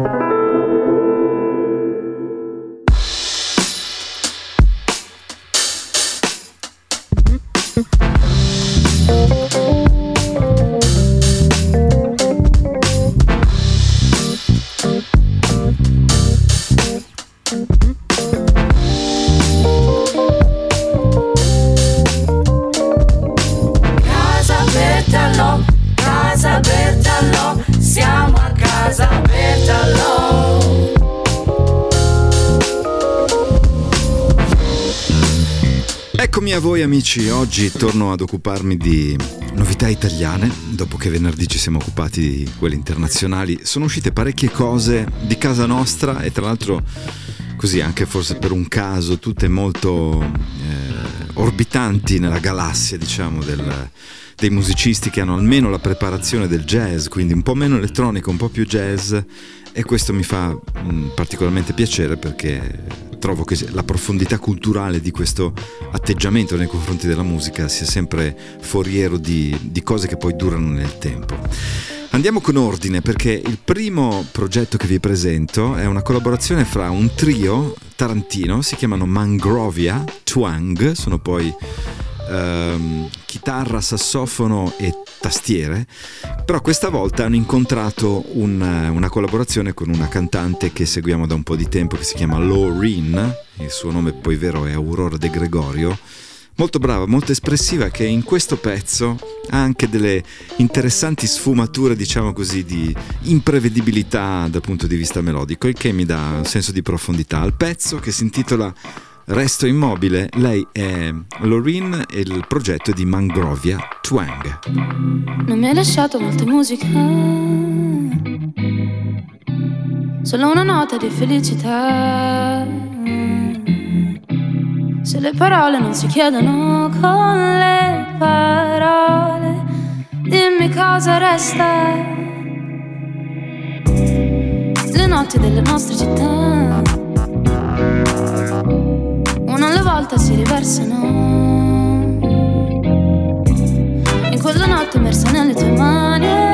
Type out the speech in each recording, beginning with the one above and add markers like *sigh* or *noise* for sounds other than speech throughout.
Eccomi a amici, oggi torno ad occuparmi di novità italiane, dopo che venerdì ci siamo occupati di quelle internazionali, sono uscite parecchie cose di casa nostra e tra l'altro così anche forse per un caso tutte molto eh, orbitanti nella galassia diciamo del, dei musicisti che hanno almeno la preparazione del jazz, quindi un po' meno elettronico, un po' più jazz e questo mi fa mh, mm, particolarmente piacere perché trovo che la profondità culturale di questo atteggiamento nei confronti della musica sia sempre foriero di, di cose che poi durano nel tempo. Andiamo con ordine perché il primo progetto che vi presento è una collaborazione fra un trio tarantino, si chiamano Mangrovia Twang, sono poi ehm, chitarra, sassofono e tastiere, però questa volta hanno incontrato un, una collaborazione con una cantante che seguiamo da un po' di tempo che si chiama Laureen, il suo nome poi vero è Aurora De Gregorio, molto brava, molto espressiva che in questo pezzo ha anche delle interessanti sfumature, diciamo così, di imprevedibilità dal punto di vista melodico, il che mi dà un senso di profondità al pezzo che si intitola Resto immobile, lei è Loreen e il progetto è di Mangrovia Twang. Non mi hai lasciato molte musiche, solo una nota di felicità. Se le parole non si chiedono con le parole, dimmi cosa resta. Le notti delle nostre città una alla volta si riversano. In quella notte immersa nelle tue mani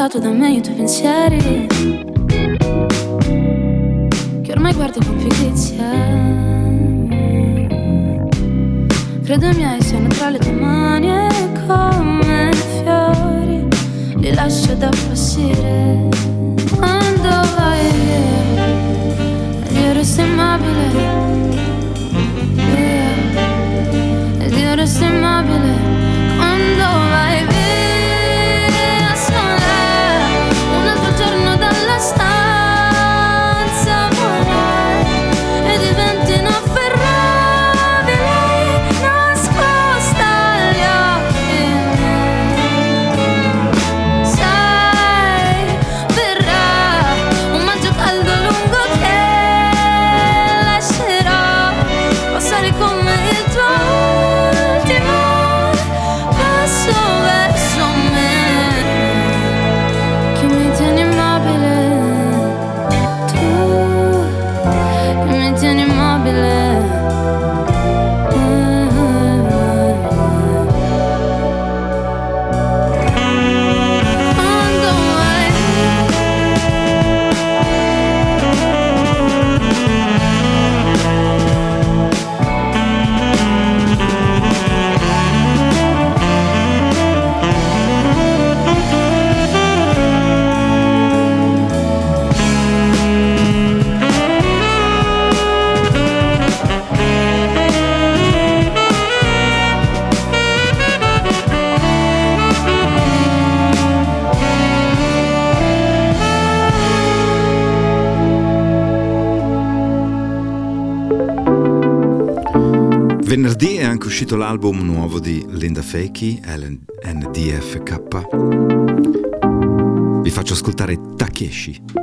scordato da me i tuoi pensieri Che ormai guardo con pigrizia. Credo i miei siano tra le tue mani e come fiori Li lascio da appassire Quando vai via Io resto immobile. Via. Ed io resto immobile uscito l'album nuovo di Linda Fakey, LNDFK. Vi faccio ascoltare Takeshi.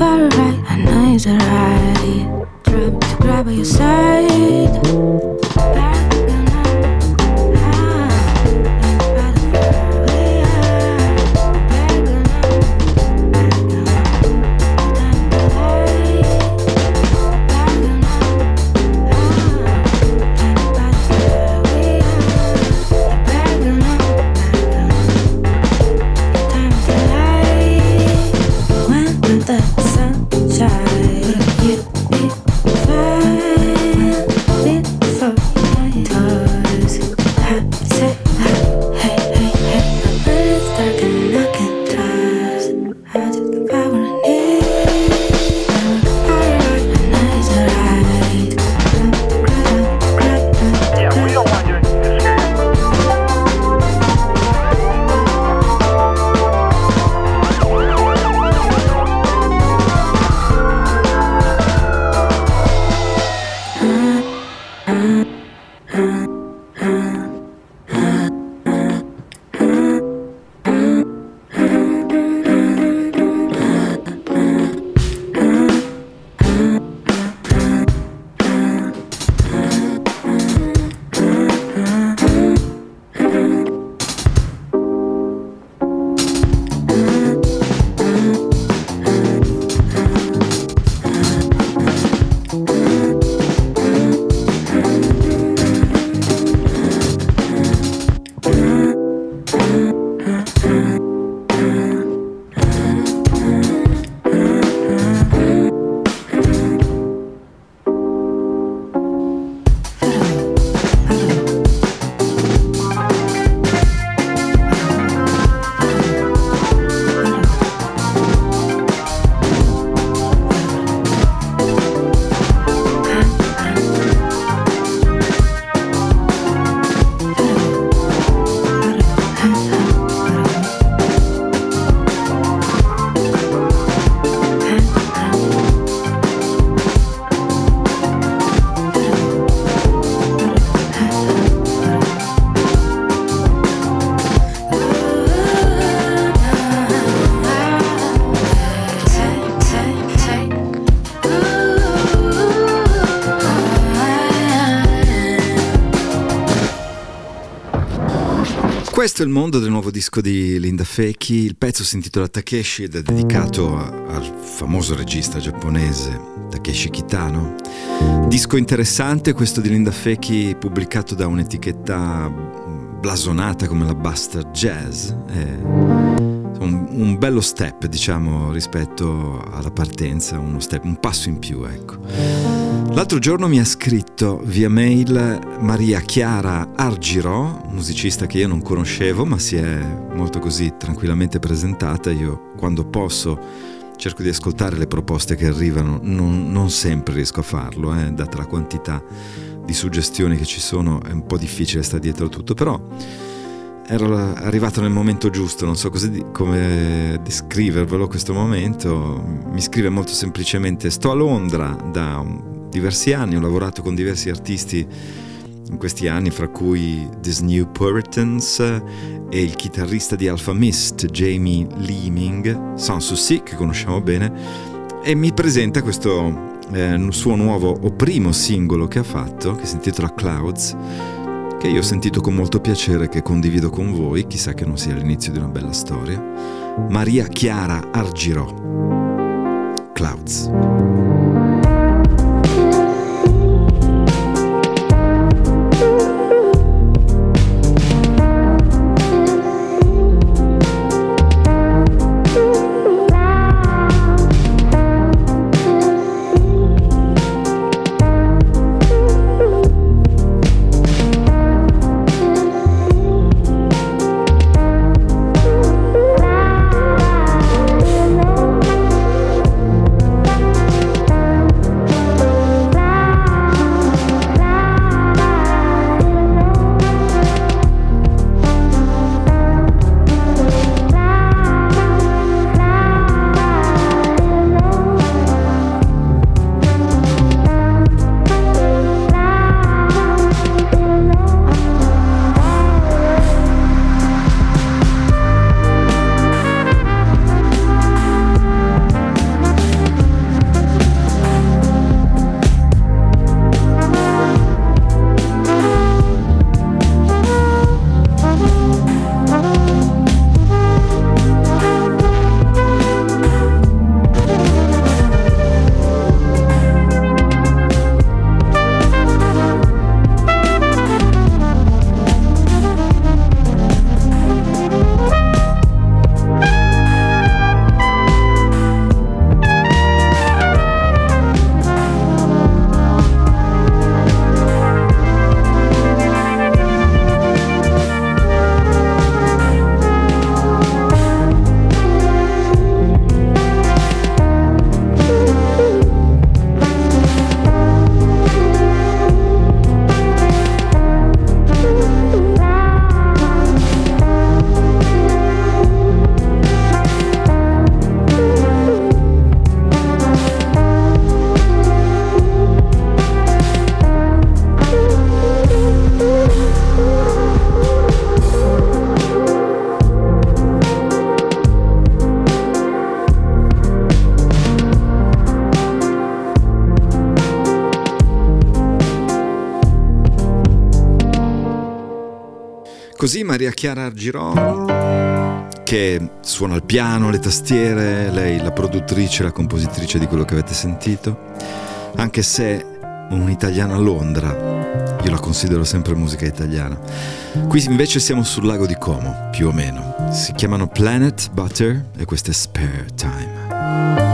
far right, it's alright. are. Drop to grab by your side. Questo è il mondo del nuovo disco di Linda Feki. Il pezzo si intitola Takeshi ed è dedicato al famoso regista giapponese Takeshi Kitano. Disco interessante questo di Linda Feki pubblicato da un'etichetta blasonata come la Buster Jazz. È un, bello step, diciamo, rispetto alla partenza, step, un passo in più, ecco. L'altro giorno mi ha scritto via mail Maria Chiara Argirò, musicista che io non conoscevo, ma si è molto così tranquillamente presentata. Io quando posso cerco di ascoltare le proposte che arrivano, non, non sempre riesco a farlo, eh, data la quantità di suggestioni che ci sono, è un po' difficile stare dietro a tutto, però ero arrivato nel momento giusto, non so di, come descrivervelo questo momento. Mi scrive molto semplicemente: Sto a Londra da diversi anni, ho lavorato con diversi artisti in questi anni, fra cui This New Puritans e il chitarrista di Alpha Mist, Jamie Leeming, Sanssouci, che conosciamo bene, e mi presenta questo eh, suo nuovo o primo singolo che ha fatto, che si intitola Clouds, che io ho sentito con molto piacere, che condivido con voi, chissà che non sia l'inizio di una bella storia. Maria Chiara Argirò. Clouds. Così Maria Chiara Argirò, che suona il piano, le tastiere, lei la produttrice, la compositrice di quello che avete sentito, anche se un'italiana a Londra, io la considero sempre musica italiana. Qui invece siamo sul lago di Como, più o meno. Si chiamano Planet Butter e questo è Spare Time.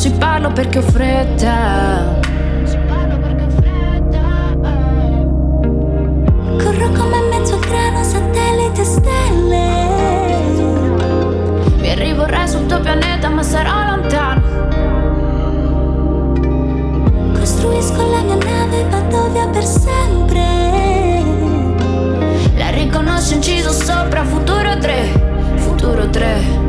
ci parlo perché ho fretta. Corro come mezzo grano, satellite, stelle. Mi arrivo arriverei sul tuo pianeta, ma sarò lontano. Costruisco la mia nave, vado via per sempre. La riconosco inciso sopra, futuro 3, futuro 3.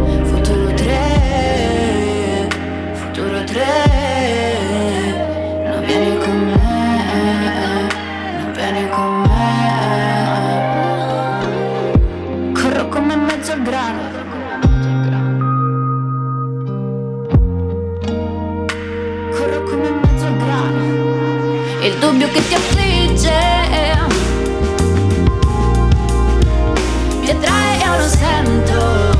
dubbio che ti affligge. Mi attrae e lo sento.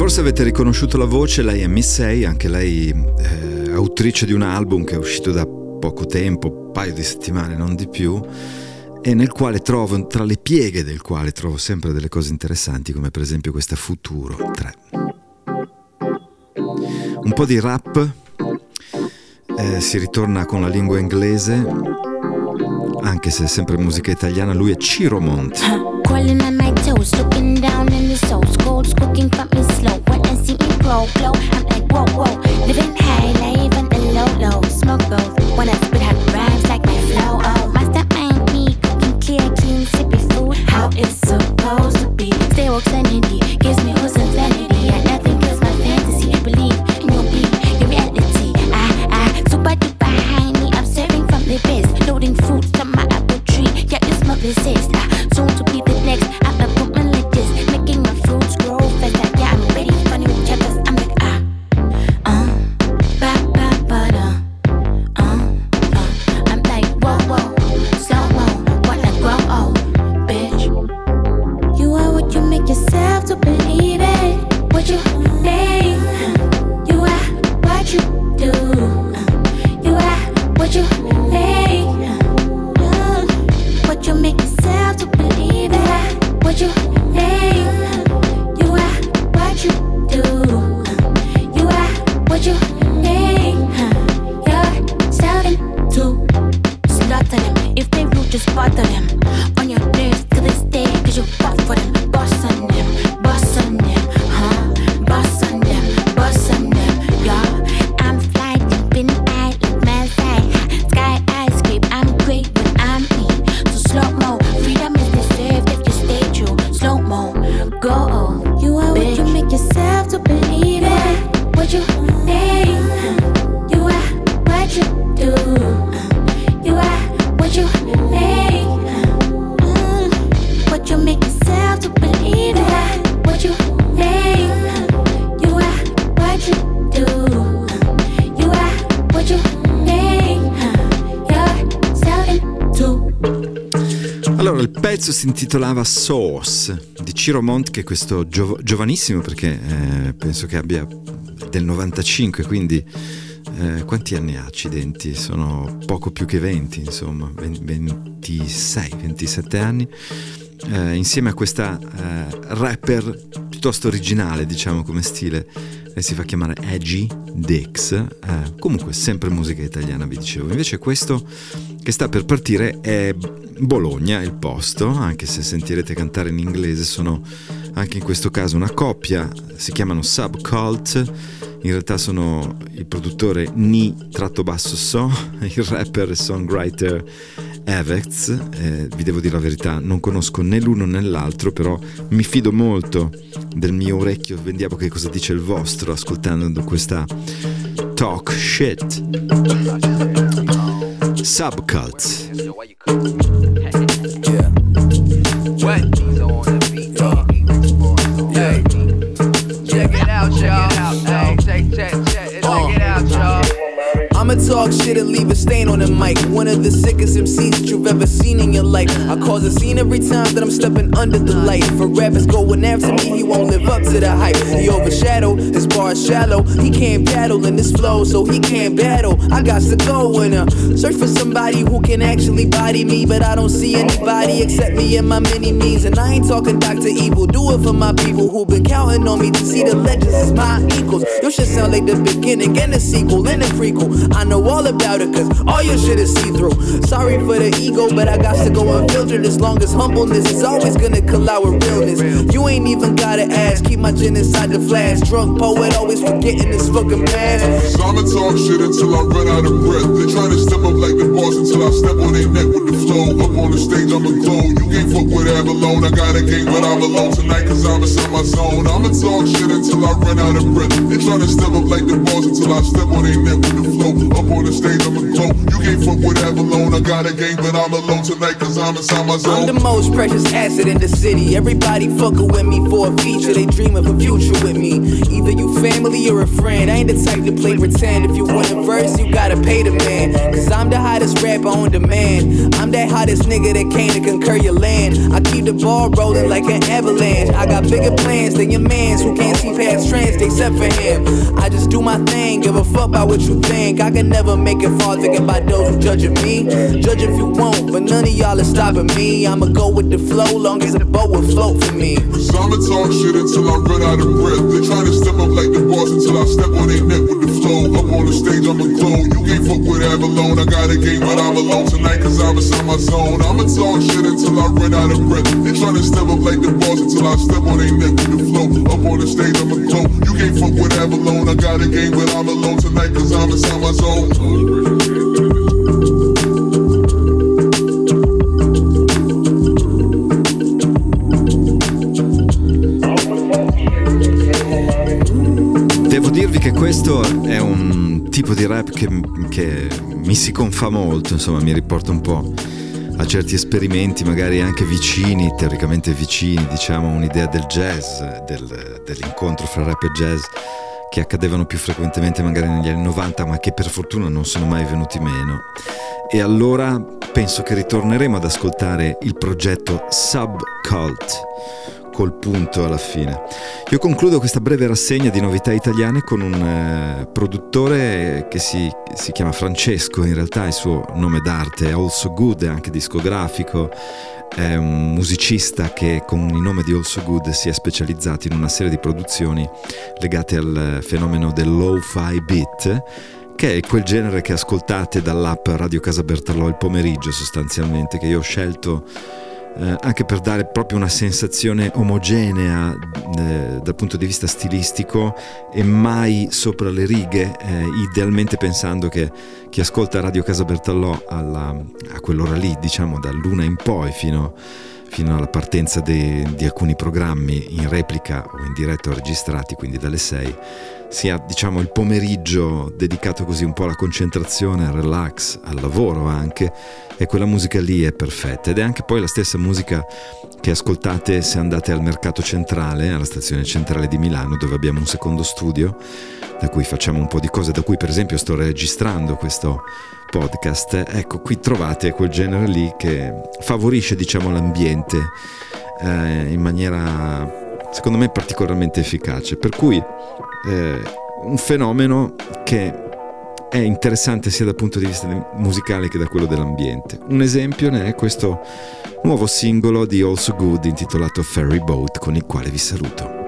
Forse avete riconosciuto la voce, lei è Miss Say, anche lei eh, autrice di un album che è uscito da poco tempo, un paio di settimane, non di più, e nel quale trovo, tra le pieghe del quale trovo sempre delle cose interessanti, come per esempio questa Futuro 3. Un po' di rap, eh, si ritorna con la lingua inglese, anche se è sempre musica italiana, lui è Ciro Monti. Crawling pezzo si intitolava Source di Ciro Mont, che è questo giov- giovanissimo perché eh, penso che abbia del 95, quindi eh, quanti anni ha accidenti? Sono poco più che 20, insomma, 26, 27 anni. Eh, insieme a questa eh, rapper piuttosto originale, diciamo come stile, lei si fa chiamare Edgy Dix, eh, comunque sempre musica italiana vi dicevo. Invece questo che sta per partire è Bologna il posto, anche se sentirete cantare in inglese, sono anche in questo caso una coppia, si chiamano Subcult, in realtà sono il produttore Ni tratto basso So, *laughs* il rapper e songwriter Avex, eh, vi devo dire la verità, non conosco né l'uno né l'altro, però mi fido molto del mio orecchio, vediamo che cosa dice il vostro ascoltando questa talk shit. Subcult. I'ma shit and leave a stain on the mic. One of the sickest MCs that you've ever seen in your life. I cause a scene every time that I'm stepping under the light. For rappers going after me, he won't live up to the hype. He overshadowed, his bars shallow. He can't battle in this flow, so he can't battle. I got to go and uh, search for somebody who can actually body me, but I don't see anybody except me and my mini me's. And I ain't talking Dr. Evil, do it for my people who've been counting on me to see the legends as my equals. Your shit sound like the beginning and the sequel and the prequel. I know all about cause all your shit is see through. Sorry for the ego, but I got to go unfiltered. As long as humbleness is always gonna collide with realness. You ain't even gotta ask, keep my gin inside the flask. Drunk poet, always forgetting this fucking past. So I'ma talk shit until I run out of breath. They trying to step up like the boss until I step on their neck with the flow. Up on the stage, I'ma glow. You can't fuck with Avalon. I got a game, but I'm alone tonight, cause I'm inside my zone. I'ma talk shit until I run out of breath. They trying to step up like the boss until I step on their neck with the flow. Up on the stage, I'ma glow. You can't fuck with Avalon. I got a gang, but I'm alone tonight, cause I'm inside my zone. I'm the most precious asset in the city. Everybody fucking with me for a feature. They dream of a future with me. Either you family or a friend. I ain't the type to play pretend. If you want a verse, you gotta pay the man. Cause I'm the hottest rapper on demand. I'm that hottest nigga that came to conquer your land. I keep the ball rolling like an avalanche. I got bigger plans than your mans who can't see past trends except for him. I just do my thing, give a fuck about what you think. I can never make it far thinking about those who judging me. Judge if you want, but none of y'all are stopping me. I'ma go with the flow, long as the boat will float for me. So I'ma talk shit until I run out of breath. They trying to step up like the boss until I step on their neck with the flow. Up on the stage, I'ma glow. You can't fuck with Avalon. I got a game, but I'm alone tonight, cause I'm inside my zone. I'ma talk shit until I run out of breath. They trying to step up like the boss until I step on their neck with the flow. Up on the stage, I'ma glow. You can't fuck with Avalon. I got a game, but I'm alone tonight, cause I'm inside my zone. Si confà molto, insomma mi riporta un po' a certi esperimenti magari anche vicini, teoricamente vicini, diciamo, un'idea del jazz, del, dell'incontro fra rap e jazz che accadevano più frequentemente magari negli anni 90 ma che per fortuna non sono mai venuti meno. E allora penso che ritorneremo ad ascoltare il progetto Subcult col punto alla fine. Io concludo questa breve rassegna di novità italiane con un eh, produttore che si, si, chiama Francesco, in realtà il suo nome d'arte è Also Good, è anche discografico, è un musicista che con il nome di Also Good si è specializzato in una serie di produzioni legate al fenomeno del lo-fi beat che è quel genere che ascoltate dall'app Radio Casa Bertallò il pomeriggio sostanzialmente, che io ho scelto eh, anche per dare proprio una sensazione omogenea eh, dal punto di vista stilistico e mai sopra le righe, eh, idealmente pensando che chi ascolta Radio Casa Bertallò alla, a quell'ora lì, diciamo dall'una in poi fino, fino alla partenza de, di alcuni programmi in replica o in diretta registrati, quindi dalle 6, sia diciamo il pomeriggio dedicato così un po' alla concentrazione, al relax, al lavoro anche e quella musica lì è perfetta. Ed è anche poi la stessa musica che ascoltate se andate al mercato centrale, alla stazione centrale di Milano dove abbiamo un secondo studio da cui facciamo un po' di cose, da cui per esempio sto registrando questo podcast. Ecco, qui trovate quel genere lì che favorisce diciamo l'ambiente eh, in maniera secondo me particolarmente efficace. Per cui eh, un fenomeno che è interessante sia dal punto di vista musicale che da quello dell'ambiente. Un esempio ne è questo nuovo singolo di Also Good intitolato Ferry Boat con il quale vi saluto.